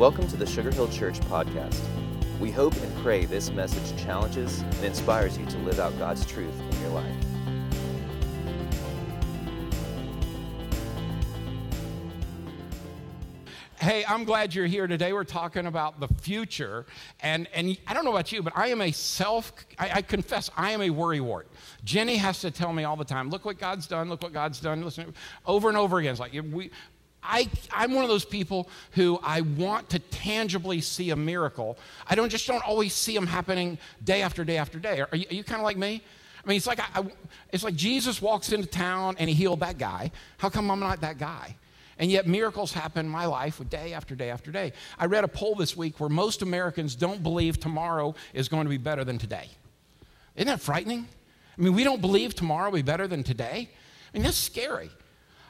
Welcome to the Sugar Hill Church podcast. We hope and pray this message challenges and inspires you to live out God's truth in your life. Hey, I'm glad you're here today. We're talking about the future. And, and I don't know about you, but I am a self, I, I confess, I am a worrywart. Jenny has to tell me all the time, look what God's done, look what God's done. Listen, over and over again. It's like, we, I, I'm one of those people who I want to tangibly see a miracle. I don't just don't always see them happening day after day after day. Are you, you kind of like me? I mean, it's like, I, I, it's like Jesus walks into town and he healed that guy. How come I'm not that guy? And yet, miracles happen in my life with day after day after day. I read a poll this week where most Americans don't believe tomorrow is going to be better than today. Isn't that frightening? I mean, we don't believe tomorrow will be better than today. I mean, that's scary.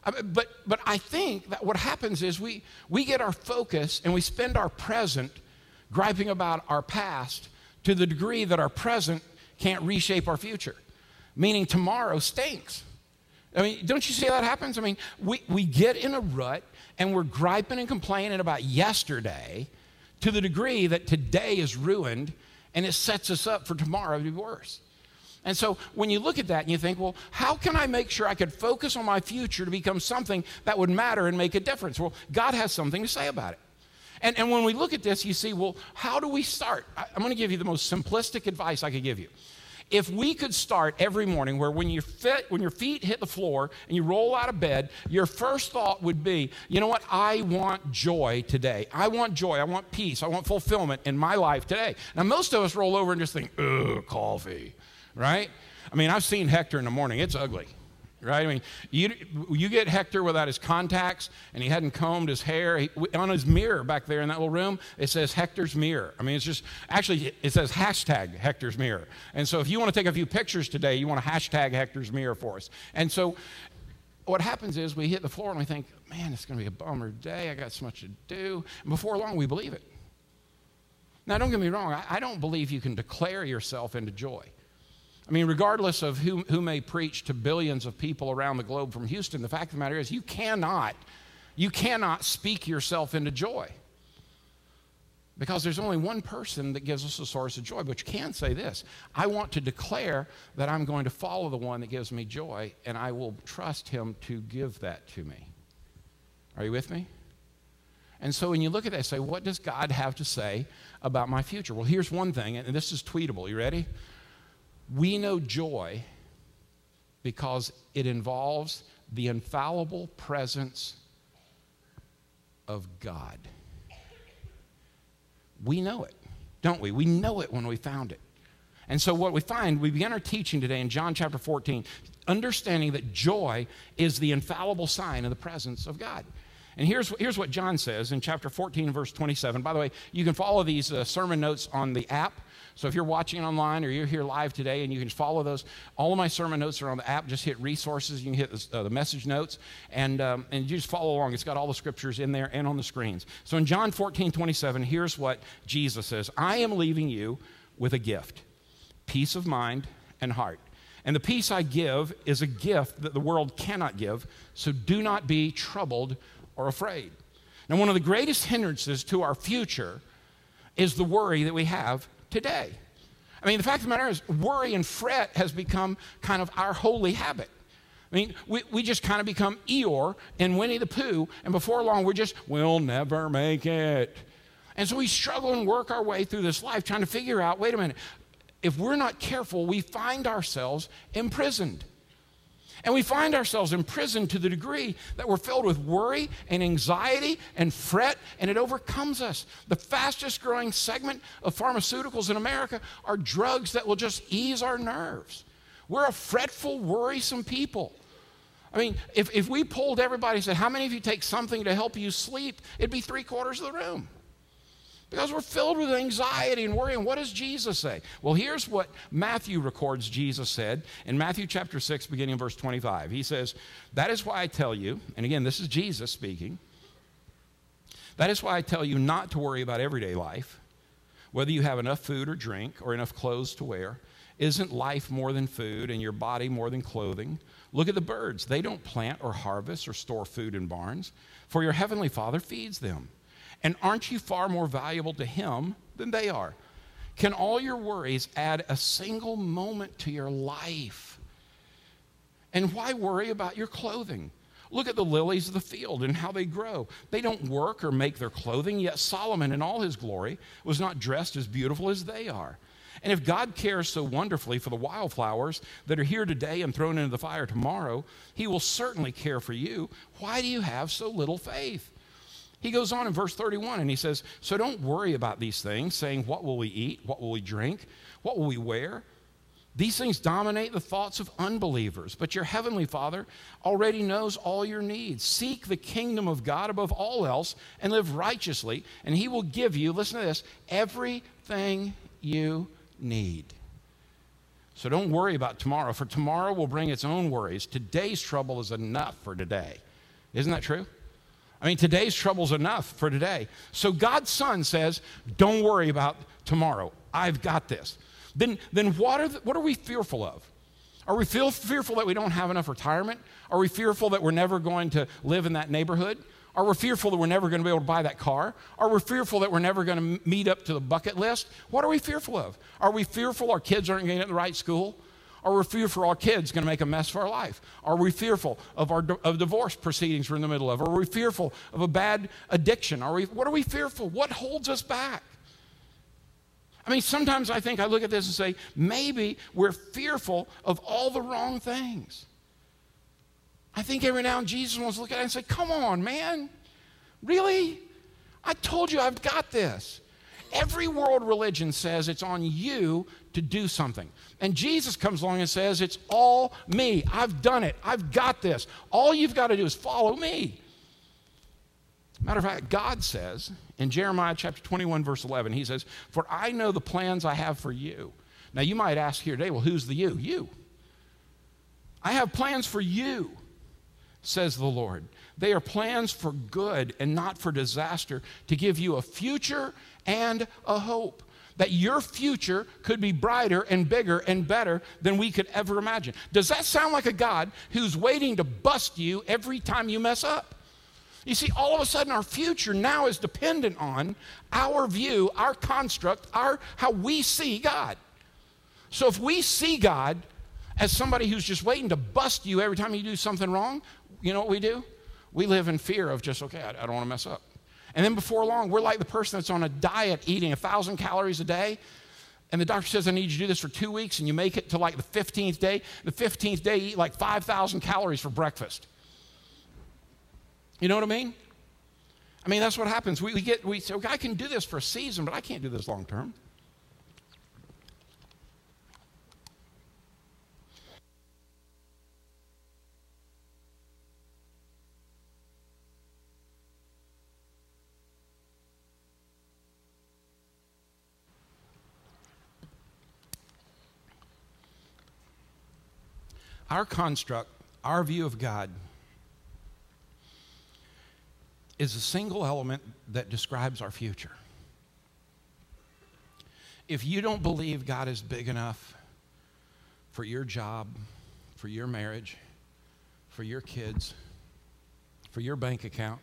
But, but I think that what happens is we, we get our focus and we spend our present griping about our past to the degree that our present can't reshape our future, meaning tomorrow stinks. I mean, don't you see how that happens? I mean, we, we get in a rut and we're griping and complaining about yesterday to the degree that today is ruined and it sets us up for tomorrow to be worse. And so when you look at that and you think, well, how can I make sure I could focus on my future to become something that would matter and make a difference? Well, God has something to say about it. And, and when we look at this, you see, well, how do we start? I, I'm going to give you the most simplistic advice I could give you if we could start every morning where when, you fit, when your feet hit the floor and you roll out of bed, your first thought would be, you know what? I want joy today. I want joy. I want peace. I want fulfillment in my life today. Now, most of us roll over and just think, ugh, coffee, right? I mean, I've seen Hector in the morning. It's ugly right? I mean, you, you get Hector without his contacts and he hadn't combed his hair. He, on his mirror back there in that little room, it says Hector's mirror. I mean, it's just, actually, it says hashtag Hector's mirror. And so if you want to take a few pictures today, you want to hashtag Hector's mirror for us. And so what happens is we hit the floor and we think, man, it's going to be a bummer day. I got so much to do. And before long, we believe it. Now, don't get me wrong, I, I don't believe you can declare yourself into joy. I mean, regardless of who, who may preach to billions of people around the globe from Houston, the fact of the matter is you cannot, you cannot speak yourself into joy. Because there's only one person that gives us a source of joy. But you can say this I want to declare that I'm going to follow the one that gives me joy, and I will trust him to give that to me. Are you with me? And so when you look at that, say, what does God have to say about my future? Well, here's one thing, and this is tweetable. You ready? We know joy because it involves the infallible presence of God. We know it, don't we? We know it when we found it. And so, what we find, we begin our teaching today in John chapter 14, understanding that joy is the infallible sign of the presence of God. And here's, here's what John says in chapter 14, verse 27. By the way, you can follow these uh, sermon notes on the app. So if you're watching online or you're here live today and you can follow those, all of my sermon notes are on the app. Just hit resources. You can hit the, uh, the message notes and, um, and you just follow along. It's got all the scriptures in there and on the screens. So in John 14, 27, here's what Jesus says I am leaving you with a gift peace of mind and heart. And the peace I give is a gift that the world cannot give. So do not be troubled or afraid. Now, one of the greatest hindrances to our future is the worry that we have today. I mean, the fact of the matter is, worry and fret has become kind of our holy habit. I mean, we, we just kind of become Eeyore and Winnie the Pooh, and before long, we're just, we'll never make it. And so we struggle and work our way through this life trying to figure out wait a minute, if we're not careful, we find ourselves imprisoned. And we find ourselves imprisoned to the degree that we're filled with worry and anxiety and fret, and it overcomes us. The fastest growing segment of pharmaceuticals in America are drugs that will just ease our nerves. We're a fretful, worrisome people. I mean, if, if we polled everybody and said, How many of you take something to help you sleep? It'd be three quarters of the room. Because we're filled with anxiety and worry. And what does Jesus say? Well, here's what Matthew records Jesus said in Matthew chapter 6, beginning in verse 25. He says, That is why I tell you, and again, this is Jesus speaking, that is why I tell you not to worry about everyday life, whether you have enough food or drink or enough clothes to wear. Isn't life more than food and your body more than clothing? Look at the birds. They don't plant or harvest or store food in barns, for your heavenly Father feeds them. And aren't you far more valuable to Him than they are? Can all your worries add a single moment to your life? And why worry about your clothing? Look at the lilies of the field and how they grow. They don't work or make their clothing, yet Solomon, in all his glory, was not dressed as beautiful as they are. And if God cares so wonderfully for the wildflowers that are here today and thrown into the fire tomorrow, he will certainly care for you. Why do you have so little faith? He goes on in verse 31 and he says, So don't worry about these things, saying, What will we eat? What will we drink? What will we wear? These things dominate the thoughts of unbelievers, but your heavenly Father already knows all your needs. Seek the kingdom of God above all else and live righteously, and He will give you, listen to this, everything you need. So don't worry about tomorrow, for tomorrow will bring its own worries. Today's trouble is enough for today. Isn't that true? I mean, today's trouble's enough for today. So God's Son says, Don't worry about tomorrow. I've got this. Then, then what, are the, what are we fearful of? Are we feel fearful that we don't have enough retirement? Are we fearful that we're never going to live in that neighborhood? Are we fearful that we're never going to be able to buy that car? Are we fearful that we're never going to meet up to the bucket list? What are we fearful of? Are we fearful our kids aren't going to get the right school? Are we fearful for our kids going to make a mess of our life? Are we fearful of our of divorce proceedings we're in the middle of? Are we fearful of a bad addiction? Are we, what are we fearful? What holds us back? I mean, sometimes I think I look at this and say, maybe we're fearful of all the wrong things. I think every now and Jesus wants to look at it and say, Come on, man. Really? I told you I've got this. Every world religion says it's on you to do something. And Jesus comes along and says, It's all me. I've done it. I've got this. All you've got to do is follow me. Matter of fact, God says in Jeremiah chapter 21, verse 11, He says, For I know the plans I have for you. Now, you might ask here today, well, who's the you? You. I have plans for you says the Lord. They are plans for good and not for disaster, to give you a future and a hope. That your future could be brighter and bigger and better than we could ever imagine. Does that sound like a God who's waiting to bust you every time you mess up? You see, all of a sudden, our future now is dependent on our view, our construct, our, how we see God. So if we see God as somebody who's just waiting to bust you every time you do something wrong, you know what we do? We live in fear of just, okay, I, I don't want to mess up. And then before long, we're like the person that's on a diet eating a thousand calories a day. And the doctor says, I need you to do this for two weeks, and you make it to like the 15th day. The 15th day, you eat like 5,000 calories for breakfast. You know what I mean? I mean, that's what happens. We, we get, we say, okay, I can do this for a season, but I can't do this long term. Our construct, our view of God, is a single element that describes our future. If you don't believe God is big enough for your job, for your marriage, for your kids, for your bank account,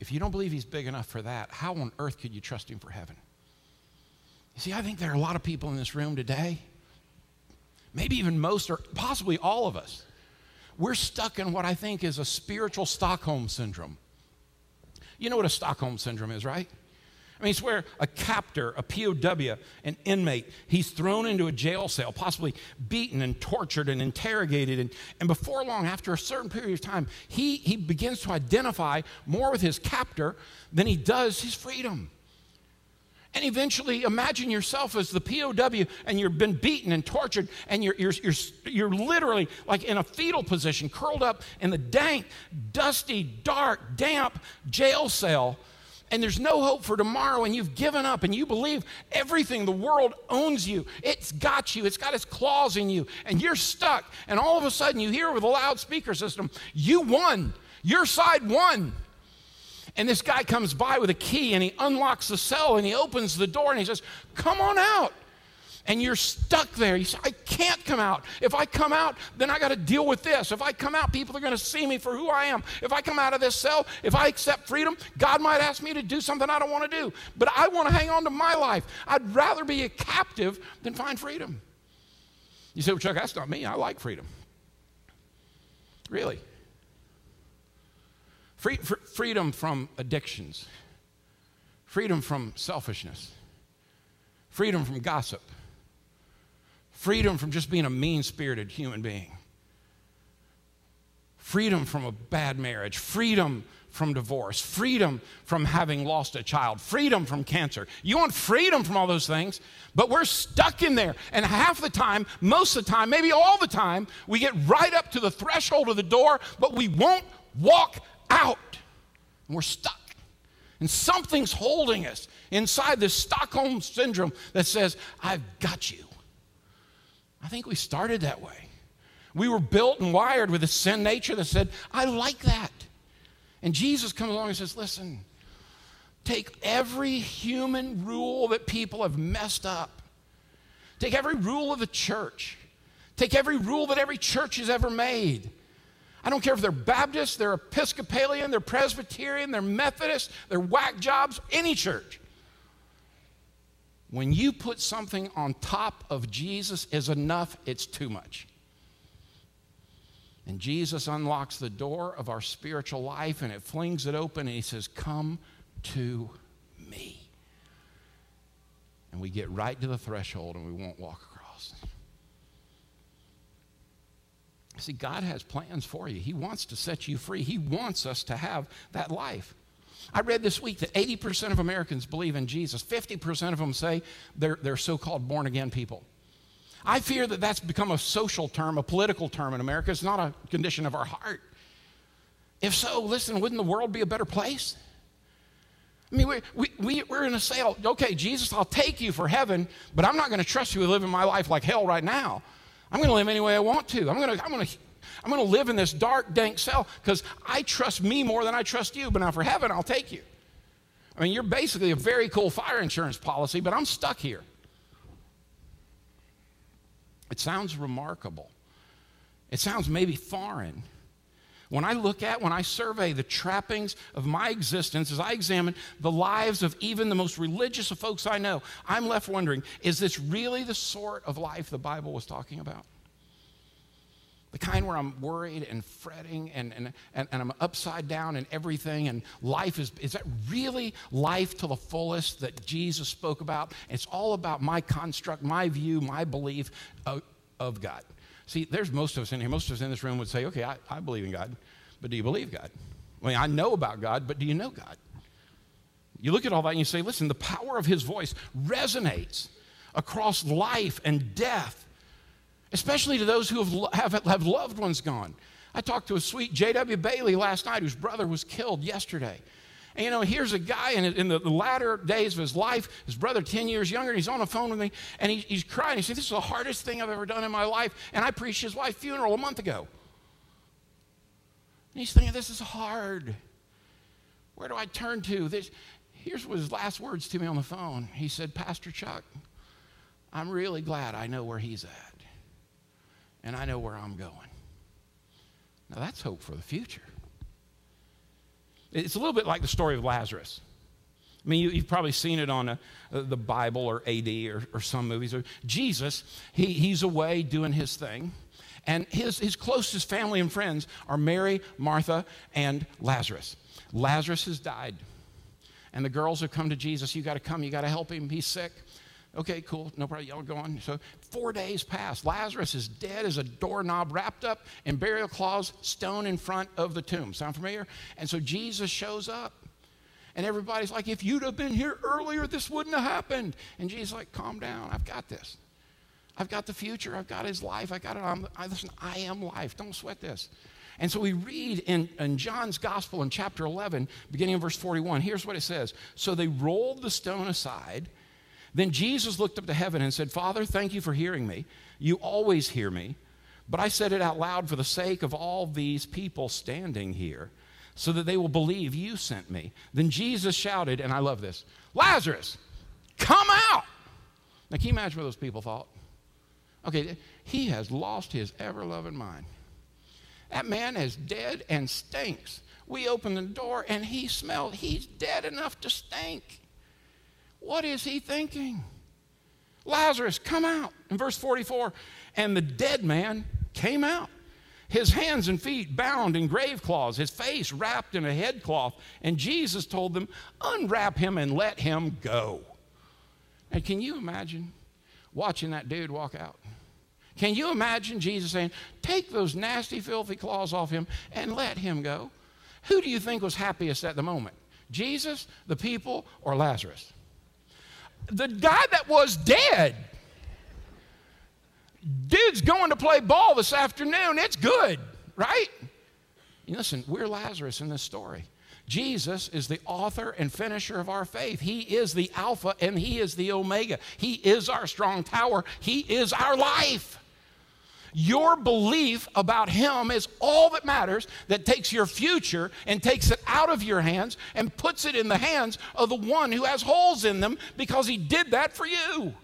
if you don't believe He's big enough for that, how on earth could you trust Him for heaven? You see, I think there are a lot of people in this room today maybe even most or possibly all of us, we're stuck in what I think is a spiritual Stockholm syndrome. You know what a Stockholm syndrome is, right? I mean, it's where a captor, a POW, an inmate, he's thrown into a jail cell, possibly beaten and tortured and interrogated. And, and before long, after a certain period of time, he, he begins to identify more with his captor than he does his freedom. And eventually, imagine yourself as the POW and you've been beaten and tortured, and you're, you're, you're, you're literally like in a fetal position, curled up in the dank, dusty, dark, damp jail cell. And there's no hope for tomorrow, and you've given up, and you believe everything, the world owns you. It's got you, it's got its claws in you, and you're stuck. And all of a sudden, you hear with a loudspeaker system, You won. Your side won. And this guy comes by with a key and he unlocks the cell and he opens the door and he says, Come on out. and you're stuck there. You say, I can't come out. If I come out, then I got to deal with this. If I come out, people are going to see me for who I am. If I come out of this cell, if I accept freedom, God might ask me to do something I don't want to do. But I want to hang on to my life. I'd rather be a captive than find freedom. You say, well, Chuck, that's not me. I like freedom. Really? Free, fr- freedom from addictions, freedom from selfishness, freedom from gossip, freedom from just being a mean spirited human being, freedom from a bad marriage, freedom from divorce, freedom from having lost a child, freedom from cancer. You want freedom from all those things, but we're stuck in there. And half the time, most of the time, maybe all the time, we get right up to the threshold of the door, but we won't walk out. And we're stuck. And something's holding us inside this Stockholm syndrome that says, I've got you. I think we started that way. We were built and wired with a sin nature that said, I like that. And Jesus comes along and says, Listen, take every human rule that people have messed up, take every rule of the church, take every rule that every church has ever made. I don't care if they're Baptist, they're Episcopalian, they're Presbyterian, they're Methodist, they're whack jobs, any church. When you put something on top of Jesus is enough, it's too much. And Jesus unlocks the door of our spiritual life and it flings it open and he says, Come to me. And we get right to the threshold and we won't walk across. See, God has plans for you. He wants to set you free. He wants us to have that life. I read this week that 80% of Americans believe in Jesus. 50% of them say they're, they're so called born again people. I fear that that's become a social term, a political term in America. It's not a condition of our heart. If so, listen, wouldn't the world be a better place? I mean, we, we, we, we're in a sale. Okay, Jesus, I'll take you for heaven, but I'm not going to trust you with living my life like hell right now. I'm going to live any way I want to. I'm going to, I'm going to, I'm going to live in this dark, dank cell because I trust me more than I trust you. But now for heaven, I'll take you. I mean, you're basically a very cool fire insurance policy, but I'm stuck here. It sounds remarkable. It sounds maybe foreign. When I look at, when I survey the trappings of my existence, as I examine the lives of even the most religious of folks I know, I'm left wondering is this really the sort of life the Bible was talking about? The kind where I'm worried and fretting and, and, and, and I'm upside down and everything, and life is, is that really life to the fullest that Jesus spoke about? It's all about my construct, my view, my belief of, of God. See, there's most of us in here, most of us in this room would say, okay, I, I believe in God, but do you believe God? I mean, I know about God, but do you know God? You look at all that and you say, listen, the power of his voice resonates across life and death especially to those who have, have, have loved ones gone. I talked to a sweet J.W. Bailey last night whose brother was killed yesterday. And you know, here's a guy in, in the, the, latter days of his life, his brother 10 years younger, and he's on the phone with me, and he, he's crying. He said, This is the hardest thing I've ever done in my life, and I preached his wife's funeral a month ago. And he's thinking, This is hard. Where do I turn to? This, here's what his last words to me on the phone. He said, Pastor Chuck, I'm really glad I know where he's at and I know where I'm going. Now, that's hope for the future. It's a little bit like the story of Lazarus. I mean, you, have probably seen it on a, uh, the Bible or AD or, or some movies. Jesus, he, he's away doing his thing. And his, his closest family and friends are Mary, Martha, and Lazarus. Lazarus has died. And the girls have come to Jesus. You got to come. You got to help him. He's sick. Okay, cool. No problem. Y'all go on. So four days pass. Lazarus is dead as a doorknob, wrapped up in burial cloths, stone in front of the tomb. Sound familiar? And so Jesus shows up. And everybody's like, if you'd have been here earlier, this wouldn't have happened. And Jesus like, calm down. I've got this. I've got the future. I've got his life. I got it. I'm, I, listen, I am life. Don't sweat this. And so we read in, in John's gospel in chapter 11, beginning in verse 41. Here's what it says So they rolled the stone aside. Then Jesus looked up to heaven and said, Father, thank you for hearing me. You always hear me. But I said it out loud for the sake of all these people standing here, so that they will believe you sent me. Then Jesus shouted, and I love this Lazarus, come out! Now, can you imagine what those people thought? Okay, he has lost his ever loving mind. That man is dead and stinks. We open the door and he smelled, he's dead enough to stink. What is he thinking? Lazarus, come out. In verse 44, and the dead man came out, his hands and feet bound in grave cloths, his face wrapped in a headcloth. And Jesus told them, Unwrap him and let him go. And can you imagine watching that dude walk out? Can you imagine Jesus saying, Take those nasty, filthy claws off him and let him go? Who do you think was happiest at the moment? Jesus, the people, or Lazarus? The guy that was dead. Dude's going to play ball this afternoon. It's good, right? Listen, we're Lazarus in this story. Jesus is the author and finisher of our faith. He is the Alpha and He is the Omega. He is our strong tower. He is our life. Your belief about Him is all that matters, that takes your future and takes it out of your hands and puts it in the hands of the one who has holes in them because He did that for you.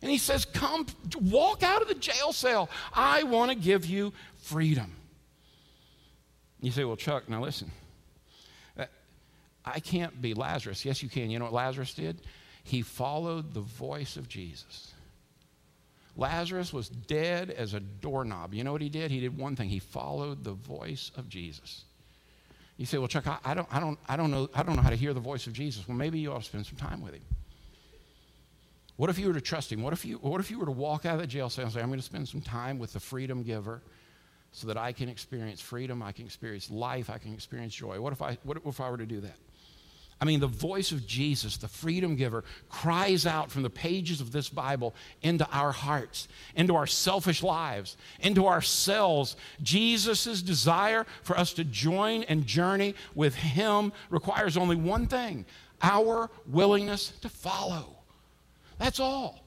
And He says, Come, walk out of the jail cell. I want to give you freedom. You say, Well, Chuck, now listen. Uh, I can't be Lazarus. Yes, you can. You know what Lazarus did? He followed the voice of Jesus. Lazarus was dead as a doorknob. You know what he did? He did one thing. He followed the voice of Jesus. You say, "Well, Chuck, I, I, don't, I, don't, I, don't know, I don't know how to hear the voice of Jesus." Well, maybe you ought to spend some time with him. What if you were to trust him? What if you, what if you were to walk out of the jail cell and say, "I'm going to spend some time with the freedom giver, so that I can experience freedom, I can experience life, I can experience joy"? What if I, what if I were to do that? I mean, the voice of Jesus, the freedom giver, cries out from the pages of this Bible into our hearts, into our selfish lives, into ourselves. Jesus' desire for us to join and journey with Him requires only one thing our willingness to follow. That's all.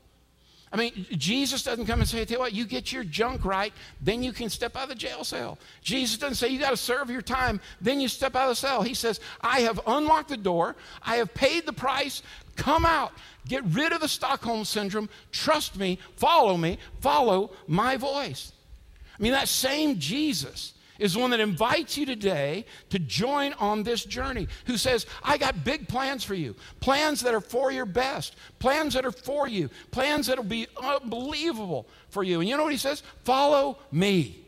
I mean, Jesus doesn't come and say, tell you what, you get your junk right, then you can step out of the jail cell. Jesus doesn't say you got to serve your time, then you step out of the cell. He says, I have unlocked the door, I have paid the price, come out, get rid of the Stockholm syndrome, trust me, follow me, follow my voice. I mean, that same Jesus is one that invites you today to join on this journey, who says, I got big plans for you, plans that are for your best, plans that are for you, plans that will be unbelievable for you. And you know what he says? Follow me.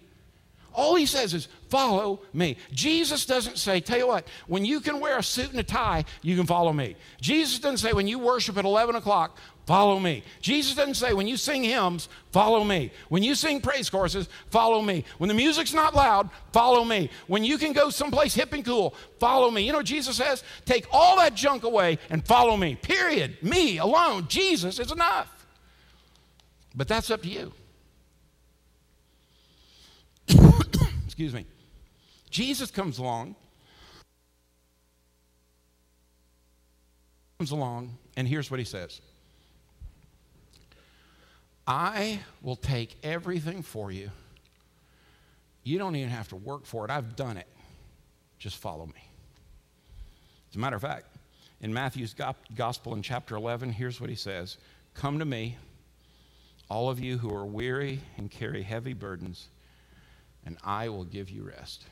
All he says is, follow me. Jesus doesn't say, tell you what, when you can wear a suit and a tie, you can follow me. Jesus doesn't say, when you worship at 11 o'clock, follow me. Jesus doesn't say, when you sing hymns, follow me. When you sing praise choruses, follow me. When the music's not loud, follow me. When you can go someplace hip and cool, follow me. You know Jesus says? Take all that junk away and follow me. Period. Me alone. Jesus is enough. But that's up to you. Excuse me. Jesus comes along. Comes along, and here's what he says I will take everything for you. You don't even have to work for it. I've done it. Just follow me. As a matter of fact, in Matthew's gospel in chapter 11, here's what he says Come to me, all of you who are weary and carry heavy burdens and I will give you rest.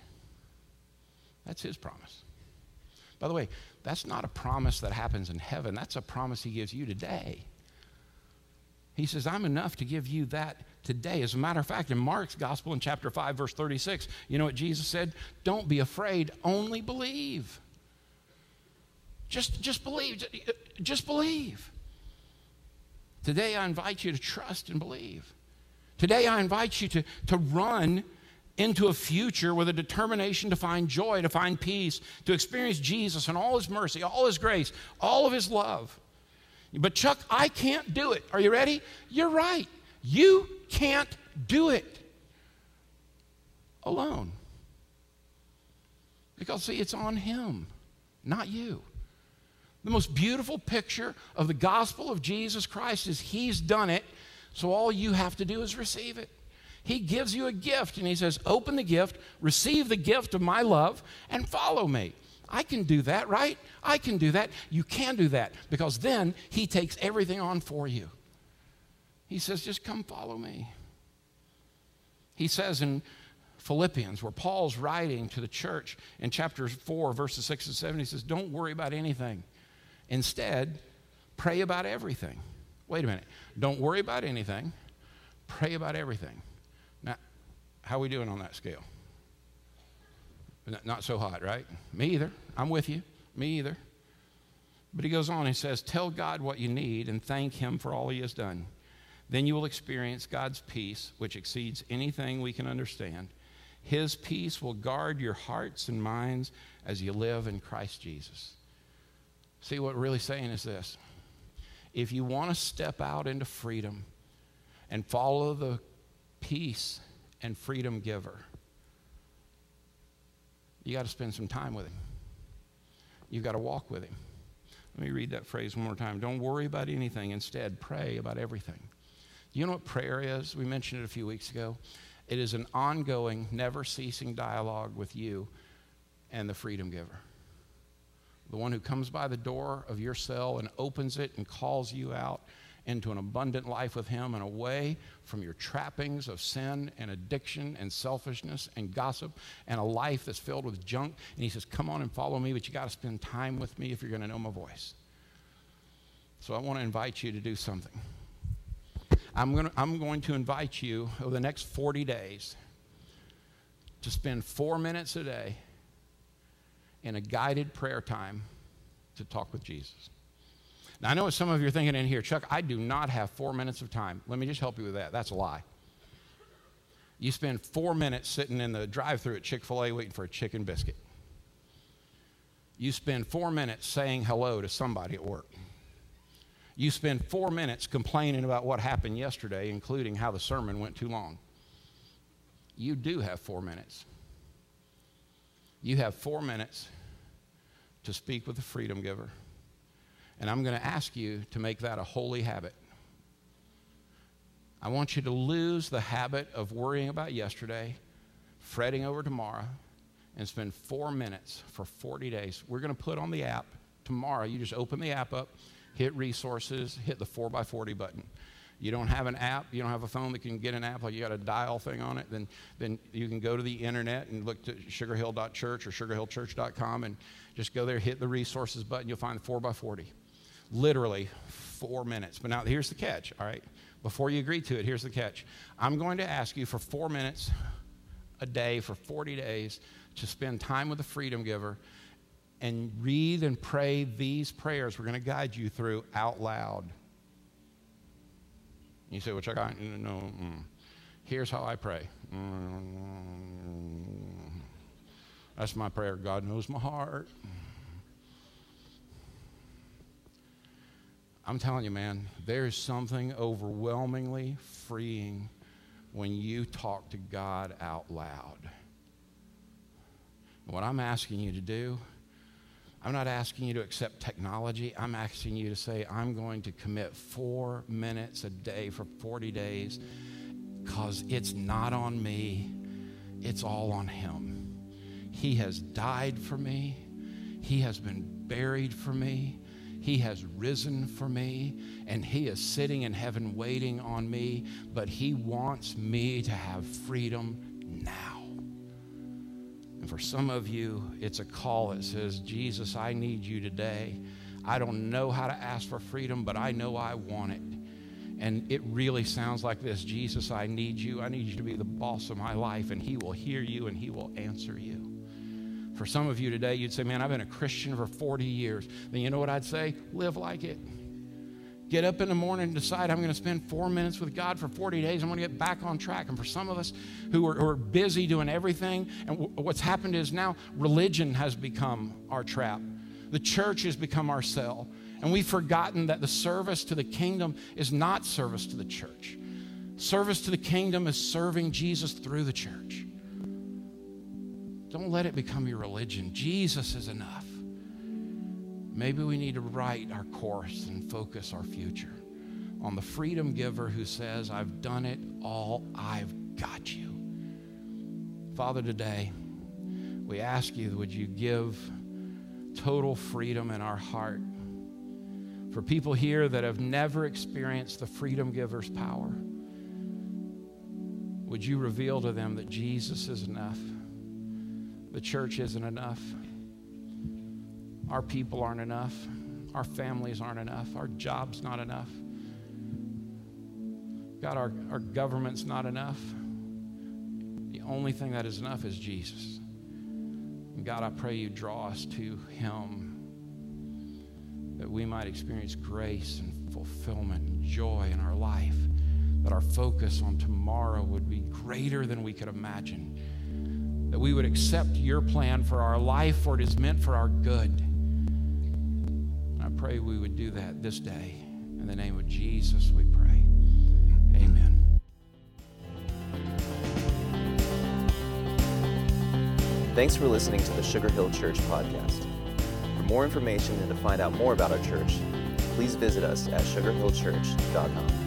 That's his promise. By the way, that's not a promise that happens in heaven, that's a promise he gives you today. He says, I'm enough to give you that today. As a matter of fact, in Mark's gospel in chapter 5, verse 36, you know what Jesus said? Don't be afraid, only believe. Just, just believe. Just believe. Today, I invite you to trust and believe. Today, I invite you to, to run into a future with a determination to find joy, to find peace, to experience Jesus and all his mercy, all his grace, all of his love. But, Chuck, I can't do it. Are you ready? You're right. You can't do it alone. Because, see, it's on him, not you. The most beautiful picture of the gospel of Jesus Christ is he's done it, so all you have to do is receive it. He gives you a gift and He says, Open the gift, receive the gift of my love, and follow me. I can do that, right? I can do that. You can do that because then He takes everything on for you. He says, just come follow me. He says in Philippians, where Paul's writing to the church in chapter 4, verses 6 and 7, he says, Don't worry about anything. Instead, pray about everything. Wait a minute. Don't worry about anything. Pray about everything. How are we doing on that scale? Not so hot, right? Me either. I'm with you. Me either. But he goes on, he says, Tell God what you need and thank Him for all He has done. Then you will experience God's peace, which exceeds anything we can understand. His peace will guard your hearts and minds as you live in Christ Jesus. See, what we're really saying is this if you want to step out into freedom and follow the peace and freedom giver, you got to spend some time with him. You've got to walk with him. Let me read that phrase one more time. Don't worry about anything. Instead, pray about everything. You know what prayer is? We mentioned it a few weeks ago. It is an ongoing, never ceasing dialogue with you and the freedom giver. The one who comes by the door of your cell and opens it and calls you out into an abundant life with Him and away from your trappings of sin and addiction and selfishness and gossip and a life that's filled with junk. And He says, Come on and follow me, but you got to spend time with me if you're going to know my voice. So I want to invite you to do something. I'm going, to, I'm going to invite you over the next 40 days to spend four minutes a day in a guided prayer time to talk with Jesus. Now, I know what some of you are thinking in here, Chuck, I do not have four minutes of time. Let me just help you with that. That's a lie. You spend four minutes sitting in the drive through at Chick fil A waiting for a chicken biscuit. You spend four minutes saying hello to somebody at work. You spend four minutes complaining about what happened yesterday, including how the sermon went too long. You do have four minutes. You have four minutes to speak with the freedom giver. And I'm going to ask you to make that a holy habit. I want you to lose the habit of worrying about yesterday, fretting over tomorrow, and spend four minutes for 40 days. We're going to put on the app tomorrow. You just open the app up, hit resources, hit the 4x40 button. You don't have an app, you don't have a phone that can get an app, like you got a dial thing on it, then, then you can go to the internet and look to sugarhill.church or sugarhillchurch.com and just go there, hit the resources button, you'll find the 4x40 literally four minutes. But now here's the catch, all right? Before you agree to it, here's the catch. I'm going to ask you for four minutes a day for 40 days to spend time with the freedom giver and read and pray these prayers we're going to guide you through out loud. You say, which I got, no, mm. here's how I pray. Mm. That's my prayer. God knows my heart. I'm telling you, man, there's something overwhelmingly freeing when you talk to God out loud. What I'm asking you to do, I'm not asking you to accept technology. I'm asking you to say, I'm going to commit four minutes a day for 40 days because it's not on me, it's all on Him. He has died for me, He has been buried for me. He has risen for me, and He is sitting in heaven waiting on me, but He wants me to have freedom now. And for some of you, it's a call that says, Jesus, I need you today. I don't know how to ask for freedom, but I know I want it. And it really sounds like this Jesus, I need you. I need you to be the boss of my life, and He will hear you and He will answer you. For some of you today, you'd say, Man, I've been a Christian for 40 years. Then you know what I'd say? Live like it. Get up in the morning and decide I'm going to spend four minutes with God for 40 days. I'm going to get back on track. And for some of us who are, who are busy doing everything, and w- what's happened is now religion has become our trap. The church has become our cell. And we've forgotten that the service to the kingdom is not service to the church. Service to the kingdom is serving Jesus through the church. Don't let it become your religion. Jesus is enough. Maybe we need to right our course and focus our future on the freedom giver who says, I've done it all, I've got you. Father, today, we ask you, would you give total freedom in our heart For people here that have never experienced the freedom giver's power, would you reveal to them that Jesus is enough? The church isn't enough. Our people aren't enough. Our families aren't enough. Our job's not enough. God, our, our government's not enough. The only thing that is enough is Jesus. And God, I pray you draw us to Him that we might experience grace and fulfillment and joy in our life, that our focus on tomorrow would be greater than we could imagine, that we would accept your plan for our life, for it is meant for our good. And I pray we would do that this day. In the name of Jesus, we pray. Amen. Thanks for listening to the Sugar Hill Church podcast. For more information and to find out more about our church, please visit us at sugarhillchurch.com.